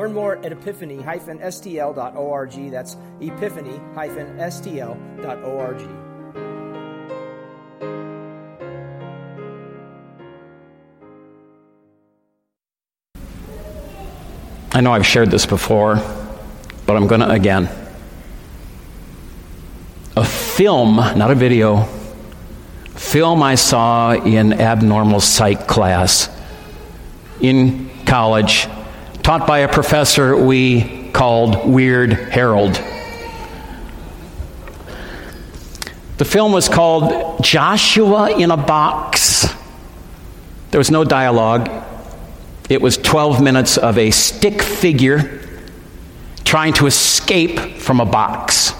Learn more at epiphany-stl.org. That's epiphany-stl.org. I know I've shared this before, but I'm going to again. A film, not a video, film I saw in abnormal psych class in college taught by a professor we called Weird Harold. The film was called Joshua in a Box. There was no dialogue. It was 12 minutes of a stick figure trying to escape from a box.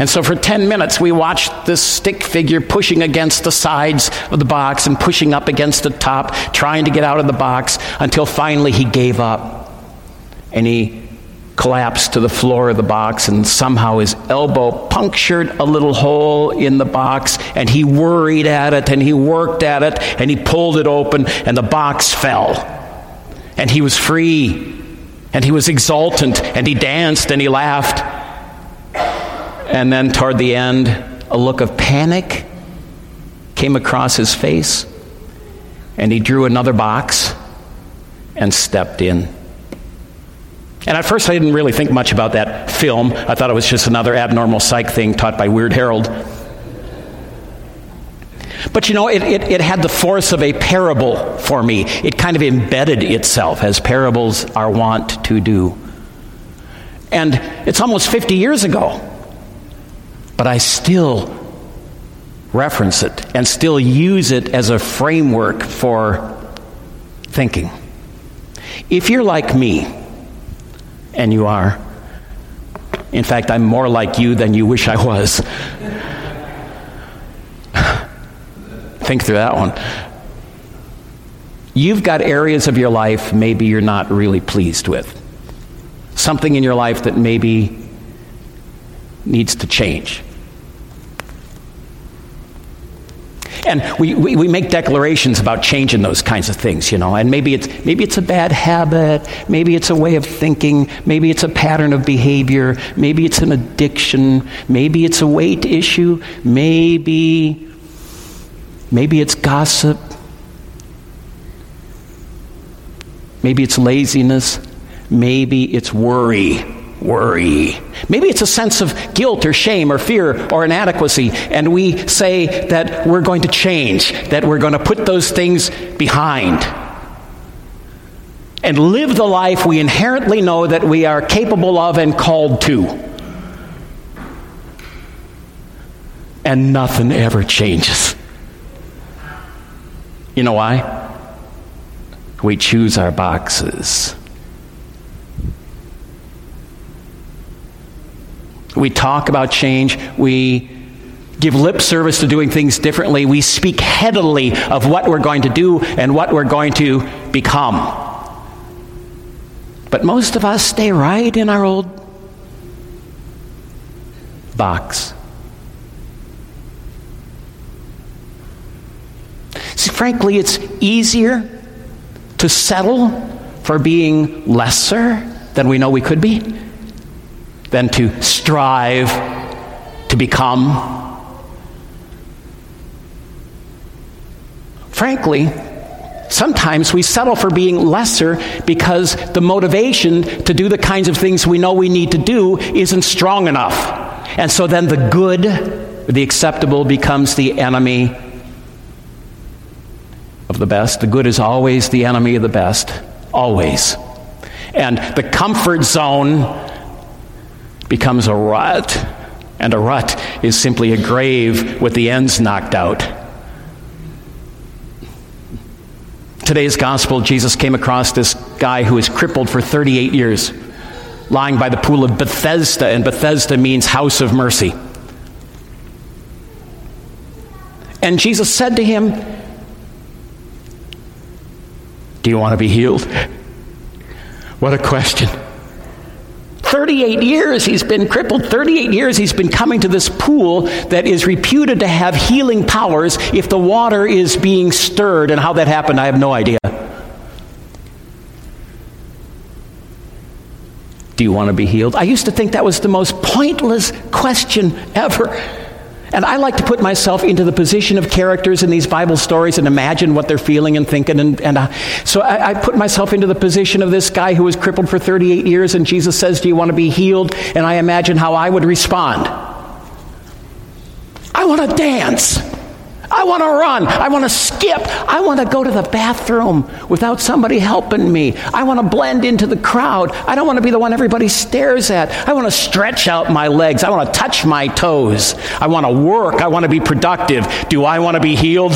And so for 10 minutes, we watched this stick figure pushing against the sides of the box and pushing up against the top, trying to get out of the box until finally he gave up. And he collapsed to the floor of the box, and somehow his elbow punctured a little hole in the box, and he worried at it, and he worked at it, and he pulled it open, and the box fell. And he was free, and he was exultant, and he danced, and he laughed. And then toward the end, a look of panic came across his face, and he drew another box and stepped in. And at first, I didn't really think much about that film. I thought it was just another abnormal psych thing taught by Weird Harold. But you know, it, it, it, had the force of a parable for me. It kind of embedded itself, as parables are wont to do. And it's almost 50 years ago but I still reference it and still use it as a framework for thinking. If you're like me, and you are, in fact, I'm more like you than you wish I was. Think through that one. You've got areas of your life maybe you're not really pleased with. Something in your life that maybe needs to change. And we, we, we, make declarations about changing those kinds of things, you know. And maybe it's, maybe it's a bad habit, maybe it's a way of thinking, maybe it's a pattern of behavior, maybe it's an addiction, maybe it's a weight issue, maybe, maybe it's gossip, maybe it's laziness, maybe it's worry worry. Maybe it's a sense of guilt or shame or fear or inadequacy, and we say that we're going to change, that we're going to put those things behind and live the life we inherently know that we are capable of and called to. And nothing ever changes. You know why? We choose our boxes. We talk about change. We give lip service to doing things differently. We speak headily of what we're going to do and what we're going to become. But most of us stay right in our old box. See, frankly, it's easier to settle for being lesser than we know we could be than to strive to become. Frankly, sometimes we settle for being lesser because the motivation to do the kinds of things we know we need to do isn't strong enough. And so then the good, the acceptable, becomes the enemy of the best. The good is always the enemy of the best, always. And the comfort zone becomes a rut, and a rut is simply a grave with the ends knocked out. Today's gospel, Jesus came across this guy who was crippled for 38 years. lying by the pool of Bethesda, and Bethesda means house of mercy. And Jesus said to him, Do you want to be healed? What a question. 38 years he's been crippled. 38 years he's been coming to this pool that is reputed to have healing powers if the water is being stirred. And how that happened, I have no idea. Do you want to be healed? I used to think that was the most pointless question ever. And I like to put myself into the position of characters in these Bible stories and imagine what they're feeling and thinking. And, and uh, so I, I, put myself into the position of this guy who was crippled for 38 years, and Jesus says, Do you want to be healed? And I imagine how I would respond. I want to dance. I want to run. I want to skip. I want to go to the bathroom without somebody helping me. I want to blend into the crowd. I don't want to be the one everybody stares at. I want to stretch out my legs. I want to touch my toes. I want to work. I want to be productive. Do I want to be healed?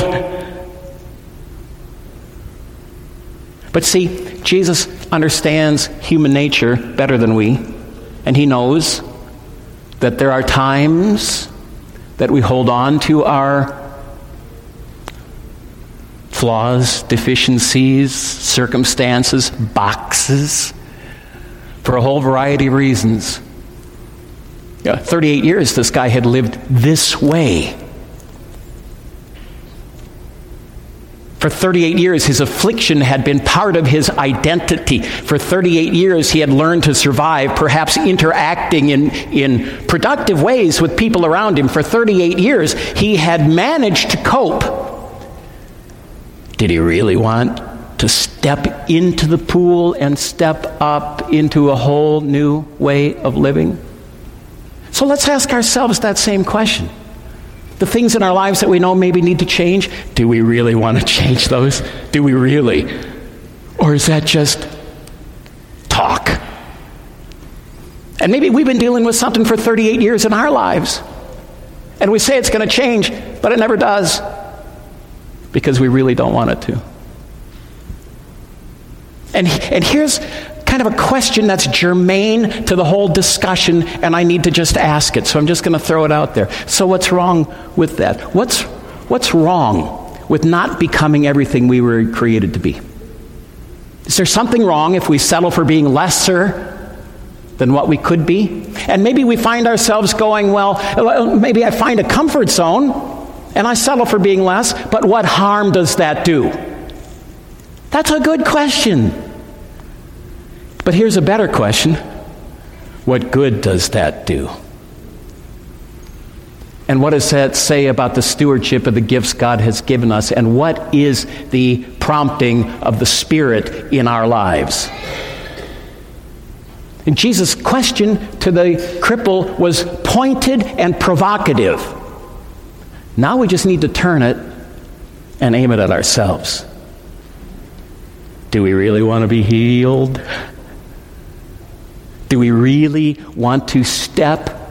But see, Jesus understands human nature better than we, and he knows that there are times that we hold on to our flaws, deficiencies, circumstances, boxes, for a whole variety of reasons. Yeah, 38 years this guy had lived this way. For 38 years, his affliction had been part of his identity. For 38 years, he had learned to survive, perhaps interacting in, in productive ways with people around him. For 38 years, he had managed to cope did he really want to step into the pool and step up into a whole new way of living? So let's ask ourselves that same question. The things in our lives that we know maybe need to change, do we really want to change those? Do we really? Or is that just talk? And maybe we've been dealing with something for 38 years in our lives. And we say it's going to change, but it never does because we really don't want it to. And, and here's kind of a question that's germane to the whole discussion, and I need to just ask it. So I'm just going to throw it out there. So, what's wrong with that? What's, what's wrong with not becoming everything we were created to be? Is there something wrong if we settle for being lesser than what we could be? And maybe we find ourselves going, well, maybe I find a comfort zone and I settle for being less, but what harm does that do? That's a good question. But here's a better question What good does that do? And what does that say about the stewardship of the gifts God has given us? And what is the prompting of the Spirit in our lives? And Jesus' question to the cripple was pointed and provocative. Now we just need to turn it and aim it at ourselves. Do we really want to be healed? Do we really want to step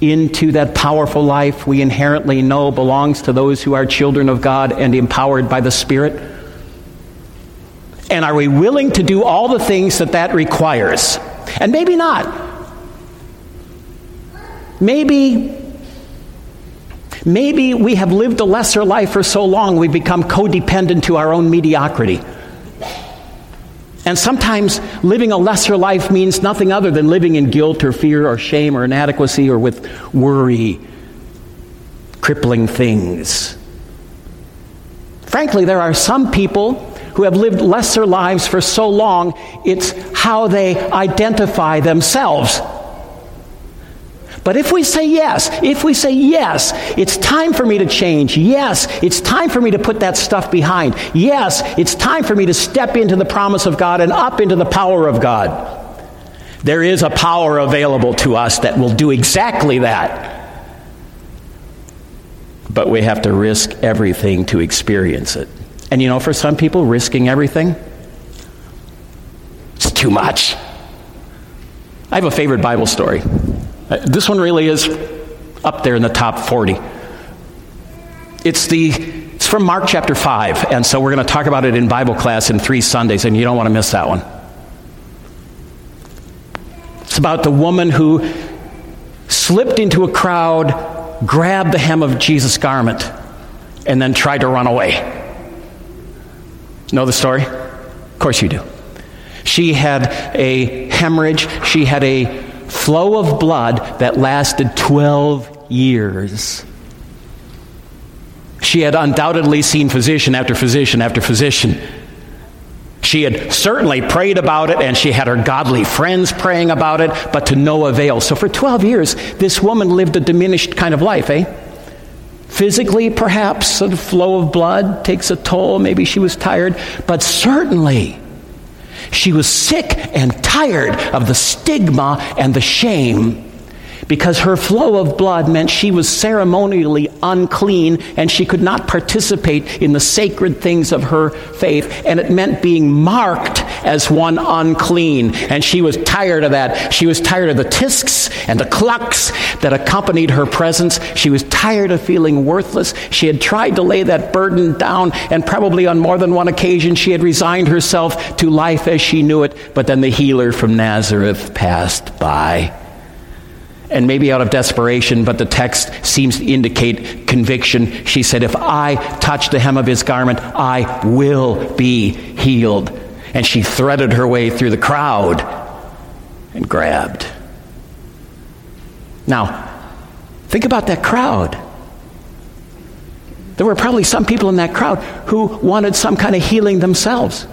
into that powerful life we inherently know belongs to those who are children of God and empowered by the Spirit? And are we willing to do all the things that that requires? And maybe not. Maybe Maybe we have lived a lesser life for so long we've become codependent to our own mediocrity. And sometimes living a lesser life means nothing other than living in guilt or fear or shame or inadequacy or with worry, crippling things. Frankly, there are some people who have lived lesser lives for so long, it's how they identify themselves but if we say yes, if we say yes, it's time for me to change. Yes, it's time for me to put that stuff behind. Yes, it's time for me to step into the promise of God and up into the power of God. There is a power available to us that will do exactly that. But we have to risk everything to experience it. And you know, for some people, risking everything, it's too much. I have a favorite Bible story. Uh, this one really is up there in the top 40. It's the it's from Mark chapter 5, and so we're going to talk about it in Bible class in three Sundays, and you don't want to miss that one. It's about the woman who slipped into a crowd, grabbed the hem of Jesus' garment, and then tried to run away. Know the story? Of course you do. She had a hemorrhage, she had a flow of blood that lasted 12 years. She had undoubtedly seen physician after physician after physician. She had certainly prayed about it and she had her godly friends praying about it, but to no avail. So for 12 years, this woman lived a diminished kind of life, eh? Physically, perhaps, the flow of blood takes a toll. Maybe she was tired, but certainly she was sick and tired of the stigma and the shame because her flow of blood meant she was ceremonially unclean and she could not participate in the sacred things of her faith. And it meant being marked as one unclean. And she was tired of that. She was tired of the tisks and the clucks that accompanied her presence. She was tired of feeling worthless. She had tried to lay that burden down, and probably on more than one occasion she had resigned herself to life as she knew it. But then the healer from Nazareth passed by and maybe out of desperation, but the text seems to indicate conviction. She said, If I touch the hem of his garment, I will be healed. And she threaded her way through the crowd and grabbed. Now, think about that crowd. There were probably some people in that crowd who wanted some kind of healing themselves.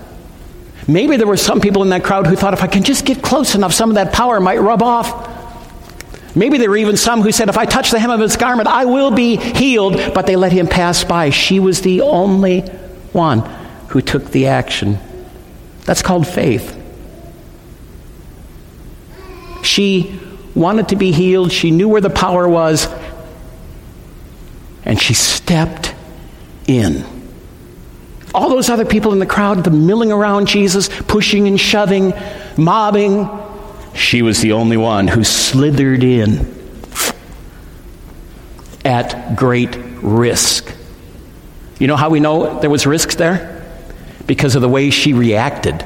Maybe there were some people in that crowd who thought if I can just get close enough, some of that power might rub off. Maybe there were even some who said, If I touch the hem of his garment, I will be healed. But they let him pass by. She was the only one who took the action. That's called faith. She wanted to be healed, she knew where the power was, and she stepped in. All those other people in the crowd, the milling around Jesus, pushing and shoving, mobbing, she was the only one who slithered in at great risk. You know how we know there was risks there? Because of the way she reacted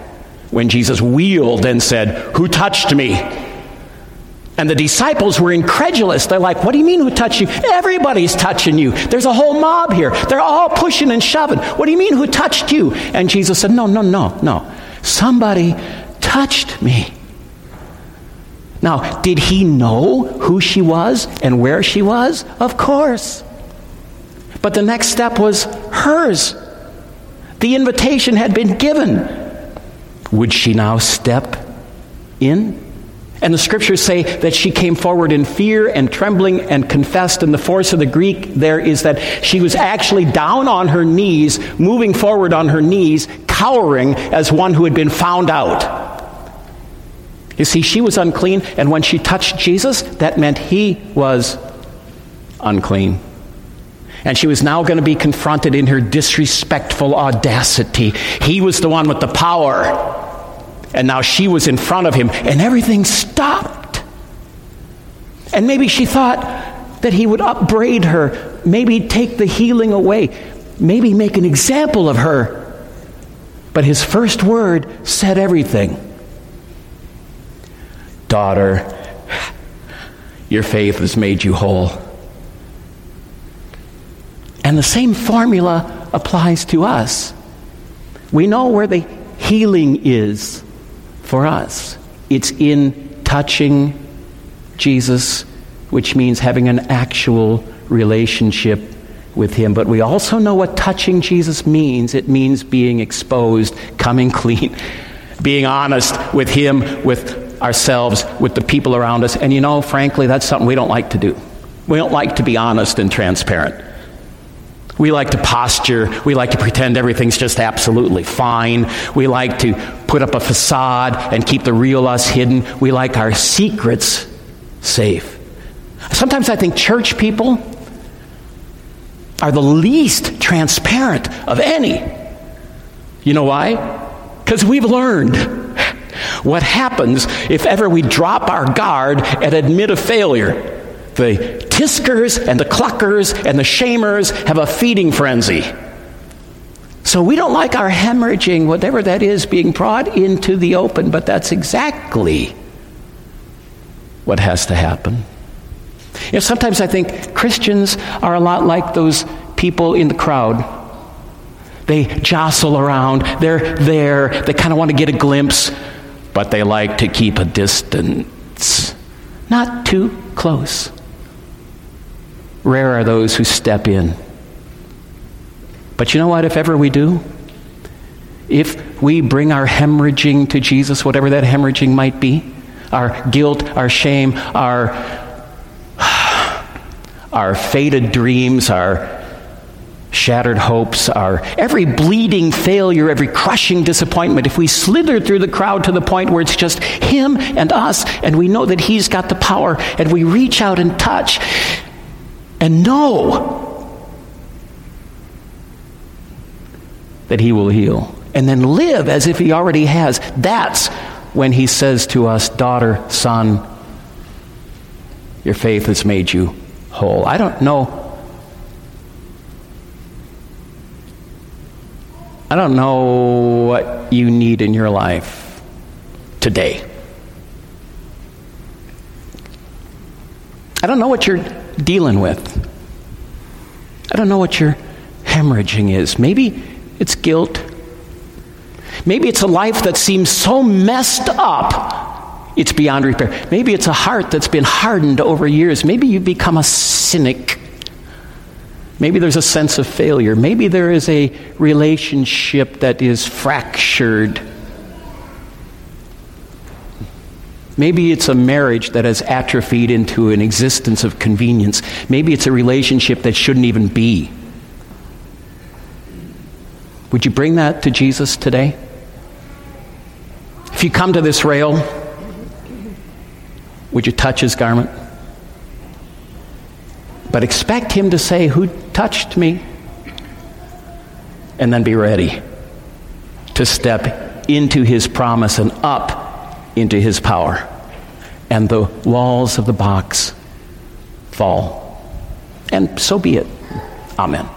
when Jesus wheeled and said, Who touched me? And the disciples were incredulous. They're like, What do you mean, who touched you? Everybody's touching you. There's a whole mob here. They're all pushing and shoving. What do you mean, who touched you? And Jesus said, No, no, no, no. Somebody touched me. Now, did he know who she was and where she was? Of course. But the next step was hers. The invitation had been given. Would she now step in? And the scriptures say that she came forward in fear and trembling and confessed. And the force of the Greek there is that she was actually down on her knees, moving forward on her knees, cowering as one who had been found out. You see, she was unclean, and when she touched Jesus, that meant he was unclean. And she was now going to be confronted in her disrespectful audacity. He was the one with the power, and now she was in front of him, and everything stopped. And maybe she thought that he would upbraid her, maybe take the healing away, maybe make an example of her. But his first word said everything. Daughter, your faith has made you whole. And the same formula applies to us. We know where the healing is for us. It's in touching Jesus, which means having an actual relationship with Him. But we also know what touching Jesus means it means being exposed, coming clean, being honest with Him, with ourselves with the people around us. And you know, frankly, that's something we don't like to do. We don't like to be honest and transparent. We like to posture. We like to pretend everything's just absolutely fine. We like to put up a facade and keep the real us hidden. We like our secrets safe. Sometimes I think church people are the least transparent of any. You know why? Because we've learned what happens if ever we drop our guard and admit a failure? The tiskers and the cluckers and the shamers have a feeding frenzy. So we don't like our hemorrhaging, whatever that is, being brought into the open, but that's exactly what has to happen. You know, sometimes I think Christians are a lot like those people in the crowd. They jostle around, they're there, they kind of want to get a glimpse, but they like to keep a distance. Not too close. Rare are those who step in. But you know what? If ever we do, if we bring our hemorrhaging to Jesus, whatever that hemorrhaging might be, our guilt, our shame, our, our faded dreams, our shattered hopes, our every bleeding failure, every crushing disappointment, if we slither through the crowd to the point where it's just Him and us, and we know that He's got the power, and we reach out and touch and know that He will heal, and then live as if He already has, that's when He says to us, Daughter, son, your faith has made you whole. I don't know I don't know what you need in your life today. I don't know what you're dealing with. I don't know what your hemorrhaging is. Maybe it's guilt. Maybe it's a life that seems so messed up, it's beyond repair. Maybe it's a heart that's been hardened over years. Maybe you've become a cynic. Maybe there's a sense of failure. Maybe there is a relationship that is fractured. Maybe it's a marriage that has atrophied into an existence of convenience. Maybe it's a relationship that shouldn't even be. Would you bring that to Jesus today? If you come to this rail, would you touch his garment? But expect him to say, Who touched me? And then be ready to step into his promise and up into his power. And the walls of the box fall. And so be it. Amen.